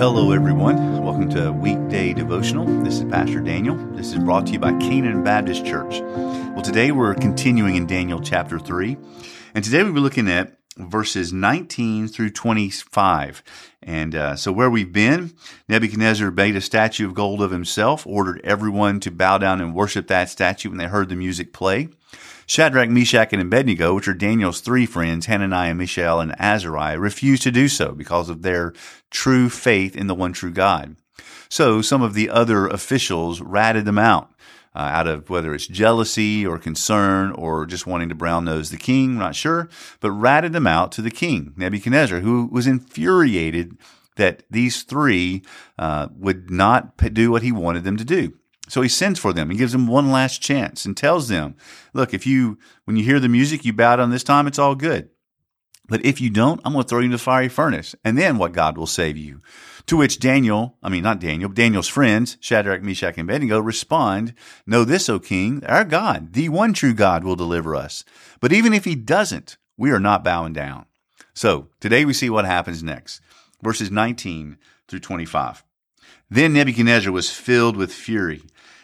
hello, everyone. Welcome to Weekday Devotional. This is Pastor Daniel. This is brought to you by Canaan Baptist Church. Well, today we're continuing in Daniel chapter 3. And today we'll be looking at verses 19 through 25. And uh, so, where we've been, Nebuchadnezzar made a statue of gold of himself, ordered everyone to bow down and worship that statue when they heard the music play. Shadrach, Meshach, and Abednego, which are Daniel's three friends, Hananiah, Mishael, and Azariah, refused to do so because of their true faith in the one true God. So some of the other officials ratted them out. Uh, out of whether it's jealousy or concern or just wanting to brown nose the king, not sure, but ratted them out to the king, Nebuchadnezzar, who was infuriated that these three uh, would not do what he wanted them to do. So he sends for them and gives them one last chance and tells them, look, if you, when you hear the music, you bow down this time, it's all good. But if you don't, I'm going to throw you in the fiery furnace. And then what God will save you. To which Daniel, I mean, not Daniel, Daniel's friends, Shadrach, Meshach, and Abednego respond, Know this, O king, our God, the one true God will deliver us. But even if he doesn't, we are not bowing down. So today we see what happens next. Verses 19 through 25. Then Nebuchadnezzar was filled with fury,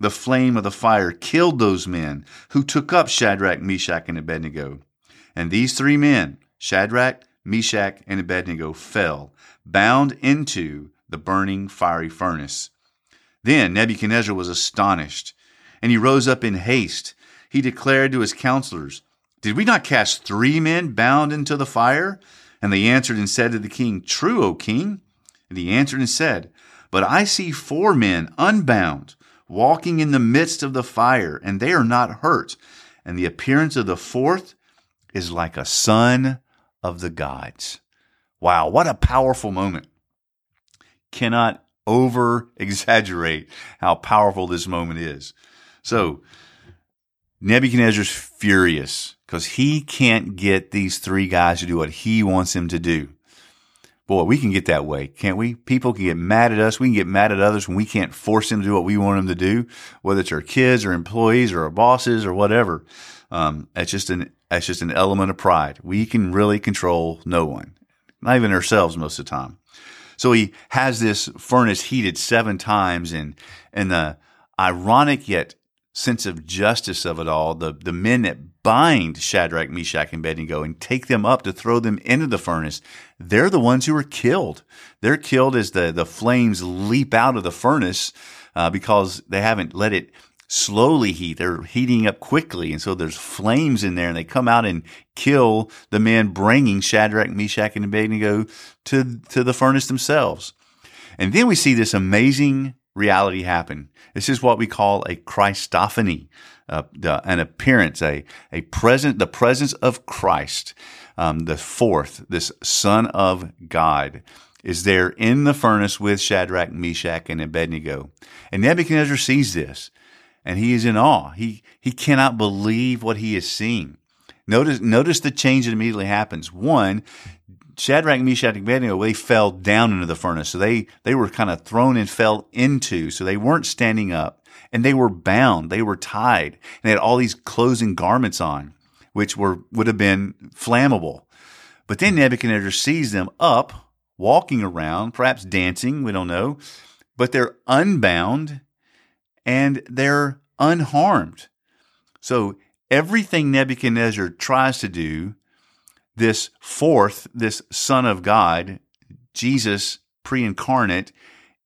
the flame of the fire killed those men who took up Shadrach, Meshach, and Abednego. And these three men, Shadrach, Meshach, and Abednego, fell, bound into the burning fiery furnace. Then Nebuchadnezzar was astonished, and he rose up in haste. He declared to his counselors, Did we not cast three men bound into the fire? And they answered and said to the king, True, O king. And he answered and said, But I see four men unbound, walking in the midst of the fire, and they are not hurt. And the appearance of the fourth is like a son of the gods. Wow, what a powerful moment. Cannot over exaggerate how powerful this moment is. So, Nebuchadnezzar's furious because he can't get these three guys to do what he wants them to do. Boy, we can get that way, can't we? People can get mad at us. We can get mad at others when we can't force them to do what we want them to do, whether it's our kids or employees or our bosses or whatever. Um, it's just an it's just an element of pride. We can really control no one, not even ourselves most of the time. So he has this furnace heated seven times, and and the ironic yet sense of justice of it all, the the men that bind Shadrach, Meshach, and Abednego and take them up to throw them into the furnace, they're the ones who are killed. They're killed as the, the flames leap out of the furnace uh, because they haven't let it slowly heat. They're heating up quickly. And so there's flames in there and they come out and kill the men bringing Shadrach, Meshach, and Abednego to, to the furnace themselves. And then we see this amazing reality happen. This is what we call a Christophany uh, the, an appearance, a, a present, the presence of Christ, um, the fourth, this Son of God, is there in the furnace with Shadrach, Meshach, and Abednego. And Nebuchadnezzar sees this, and he is in awe. He, he cannot believe what he is seeing. Notice, notice the change that immediately happens. One, Shadrach, Meshach, and Abednego, they fell down into the furnace. So they, they were kind of thrown and fell into. So they weren't standing up and they were bound, they were tied, and they had all these clothes and garments on, which were would have been flammable. But then Nebuchadnezzar sees them up, walking around, perhaps dancing, we don't know, but they're unbound and they're unharmed. So everything Nebuchadnezzar tries to do, this fourth, this Son of God, Jesus pre incarnate,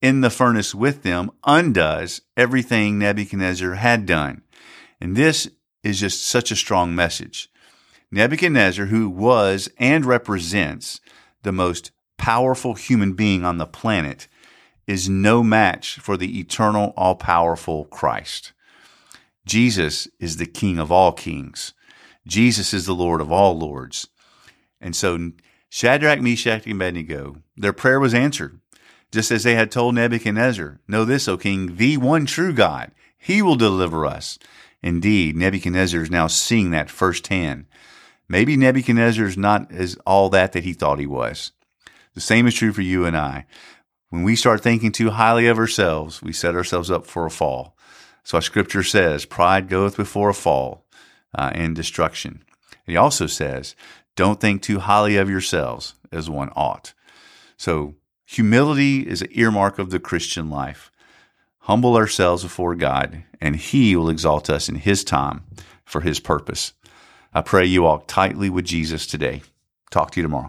in the furnace with them undoes everything Nebuchadnezzar had done. And this is just such a strong message. Nebuchadnezzar, who was and represents the most powerful human being on the planet, is no match for the eternal, all powerful Christ. Jesus is the King of all kings. Jesus is the Lord of all lords. And so Shadrach, Meshach, and Abednego, their prayer was answered. just as they had told Nebuchadnezzar, Know this, O king, the one true God, he will deliver us. Indeed, Nebuchadnezzar is now seeing that firsthand. Maybe Nebuchadnezzar is not as all that that he thought he was. The same is true for you and I. When we start thinking too highly of ourselves, we set ourselves up for a fall. So our scripture says, pride goeth before a fall uh, and destruction. He also says, don't think too highly of yourselves as one ought. So humility is an earmark of the Christian life. Humble ourselves before God, and He will exalt us in His time for His purpose. I pray you walk tightly with Jesus today. Talk to you tomorrow.